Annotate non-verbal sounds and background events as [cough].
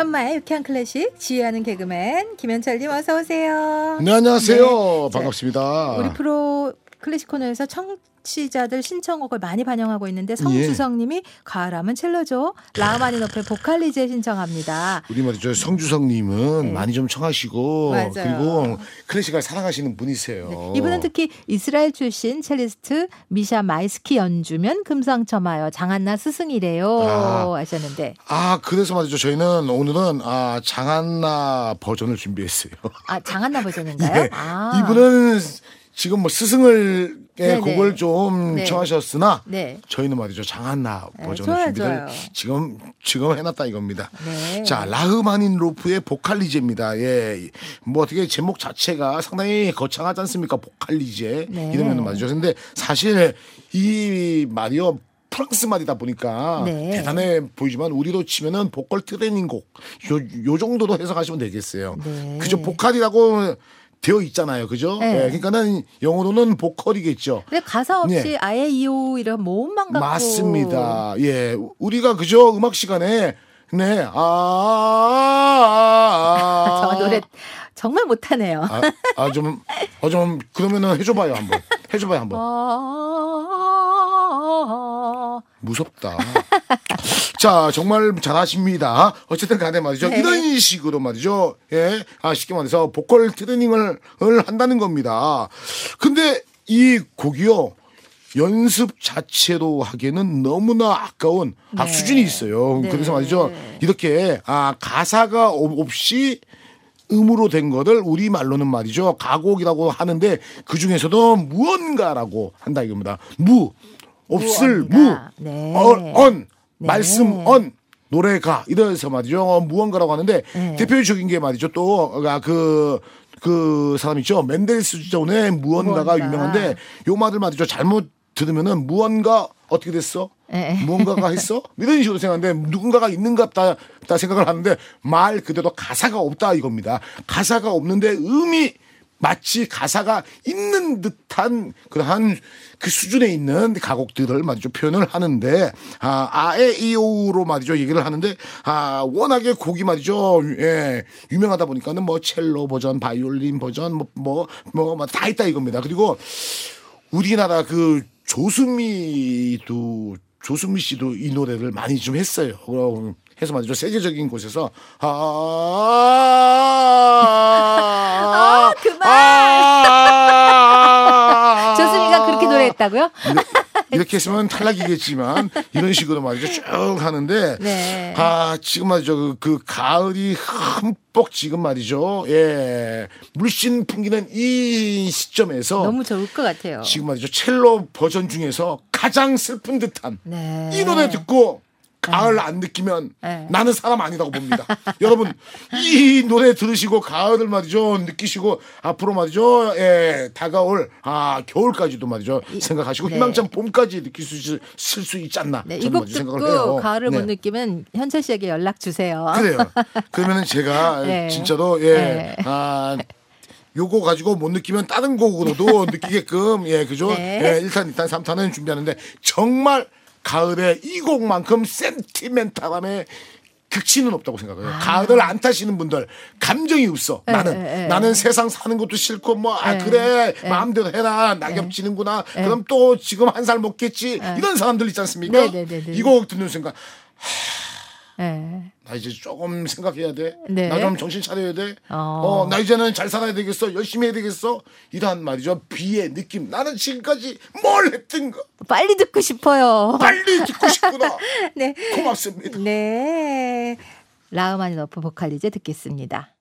현마에의 유쾌한 클래식 지휘하는 개그맨 김현철님 어서 오세요. 네 안녕하세요 네. 반갑습니다. 우리 프로 클래식 코너에서 청 취자들 신청곡을 많이 반영하고 예. 있는데 성주성님이 가을하면 첼로죠. 라흐마니노프의 보칼리제 신청합니다. 우리 말이죠 성주성님은 네. 많이 좀 청하시고 맞아요. 그리고 클래식을 사랑하시는 분이세요. 네, 이분은 특히 이스라엘 출신 첼리스트 미샤 마이스키 연주면 금상첨화여 장한나 스승이래요 아. 하셨는데 아 그래서 말이죠 저희는 오늘은 아 장한나 버전을 준비했어요. 아 장한나 버전인가요? 예. [laughs] 아. 이분은 지금 뭐 스승을 의 네네. 곡을 좀 네. 청하셨으나 네. 저희는 말이죠 장한나 네, 버전을 좋아요, 준비를 좋아요. 지금 지금 해놨다 이겁니다. 네. 자 라흐마닌 로프의 보칼리제입니다. 예, 뭐 어떻게 제목 자체가 상당히 거창하지 않습니까? 보칼리제 네. 이러면 말이죠. 근데 사실 이 말이요. 프랑스 말이다 보니까 네. 대단해 보이지만 우리로 치면은 보컬 트레이닝 곡, 요, 요 정도로 해석하시면 되겠어요. 네. 그죠? 보컬이라고 되어 있잖아요. 그죠? 네. 예, 그러니까는 영어로는 보컬이겠죠. 근데 가사 없이 네. 아예 이오 이런 모음만 갖고 맞습니다. 예. 우리가 그죠? 음악 시간에 네. 아, 아, 아, [laughs] 저 노래 정말 못하네요. 아, 아, 좀, 어, 좀, 그러면은 해줘봐요, 한번. 해줘봐요, 어. 한번. [laughs] 아, 무섭다. 자, 정말 잘하십니다. 어쨌든 간에 말이죠. 네. 이런 식으로 말이죠. 예. 아, 쉽게 말해서 보컬 트레이닝을 을 한다는 겁니다. 근데 이 곡이요. 연습 자체로 하기에는 너무나 아까운 아, 네. 수준이 있어요. 네. 그래서 말이죠. 이렇게 아, 가사가 없- 없이 음으로 된 거를 우리 말로는 말이죠 가곡이라고 하는데 그 중에서도 무언가라고 한다 이겁니다. 무 없을 무, 무언가. 네. 네. 말씀 언 노래가 이래서 말이죠 어, 무언가라고 하는데 네. 대표적인 게 말이죠 또그 그 사람 있죠 맨델스존의 무언가가 무언가. 유명한데 요 말을 말이죠 잘못 들으면은 무언가 어떻게 됐어? 네. 무언가가 했어? 이런 식으로 생각하는데 누군가가 있는 것 같다, 같다 생각을 하는데 말 그대로 가사가 없다 이겁니다. 가사가 없는데 음이 마치 가사가 있는 듯한 그러한 그 수준에 있는 가곡들을 말이죠 표현을 하는데 아 아에 이오로 말이죠 얘기를 하는데 아 워낙에 곡이 말이죠 예 유명하다 보니까는 뭐 첼로 버전 바이올린 버전 뭐 뭐 뭐 다 있다 이겁니다 그리고 우리나라 그 조수미도 조수미 씨도 이 노래를 많이 좀 했어요. 그럼 해서 말이죠 세계적인 곳에서 아, 그만! 아, 조수미가 그렇게 노래 했다고요? [laughs] 이렇게 했으면 탈락이겠지만 이런 식으로 말이죠 쭉 하는데 네. 아 지금 말이죠 그, 그 가을이 흠뻑 지금 말이죠 예 물씬 풍기는 이 시점에서 너무 좋을 것 같아요. 지금 말이죠 첼로 버전 중에서 가장 슬픈 듯한 네. 이 노래 듣고 가을 안 느끼면 네. 나는 사람 아니라고 봅니다. [laughs] 여러분 이 노래 들으시고 가을을 말이죠 느끼시고 앞으로 말이죠 예 다가올 아 겨울까지도 말이죠 생각하시고 네. 희망찬 봄까지 느낄 수 있을 수 있지 않나 네, 이곡 듣고 해요. 가을을 네. 못 느끼면 현철 씨에게 연락 주세요. 그래요. [laughs] 그러면은 제가 네. 진짜로 예. 네. 아 요거 가지고 못 느끼면 다른 곡으로도 [laughs] 느끼게끔 예 그죠? 네. 예 1탄 2탄 3탄은 준비하는데 정말 가을에 이 곡만큼 센티멘탈함에 극치는 없다고 생각해요. 가을을 안 타시는 분들 감정이 없어. 네, 나는 네, 네. 나는 세상 사는 것도 싫고 뭐아 네. 그래 네. 마음대로 해라 낙엽 지는구나. 그럼 또 지금 한 살 먹겠지 이런 사람들 있지 않습니까? 이 곡 듣는 순간 네. 나 이제 조금 생각해야 돼. 네. 나좀 정신 차려야 돼. 어. 어. 나 이제는 잘 살아야 되겠어. 열심히 해야 되겠어. 이러한 말이죠. 비의 느낌. 나는 지금까지 뭘 했든가. 빨리 듣고 싶어요. 빨리 듣고 싶구나. [laughs] 네. 고맙습니다. 네. 라흐마니노프 보칼리제 듣겠습니다.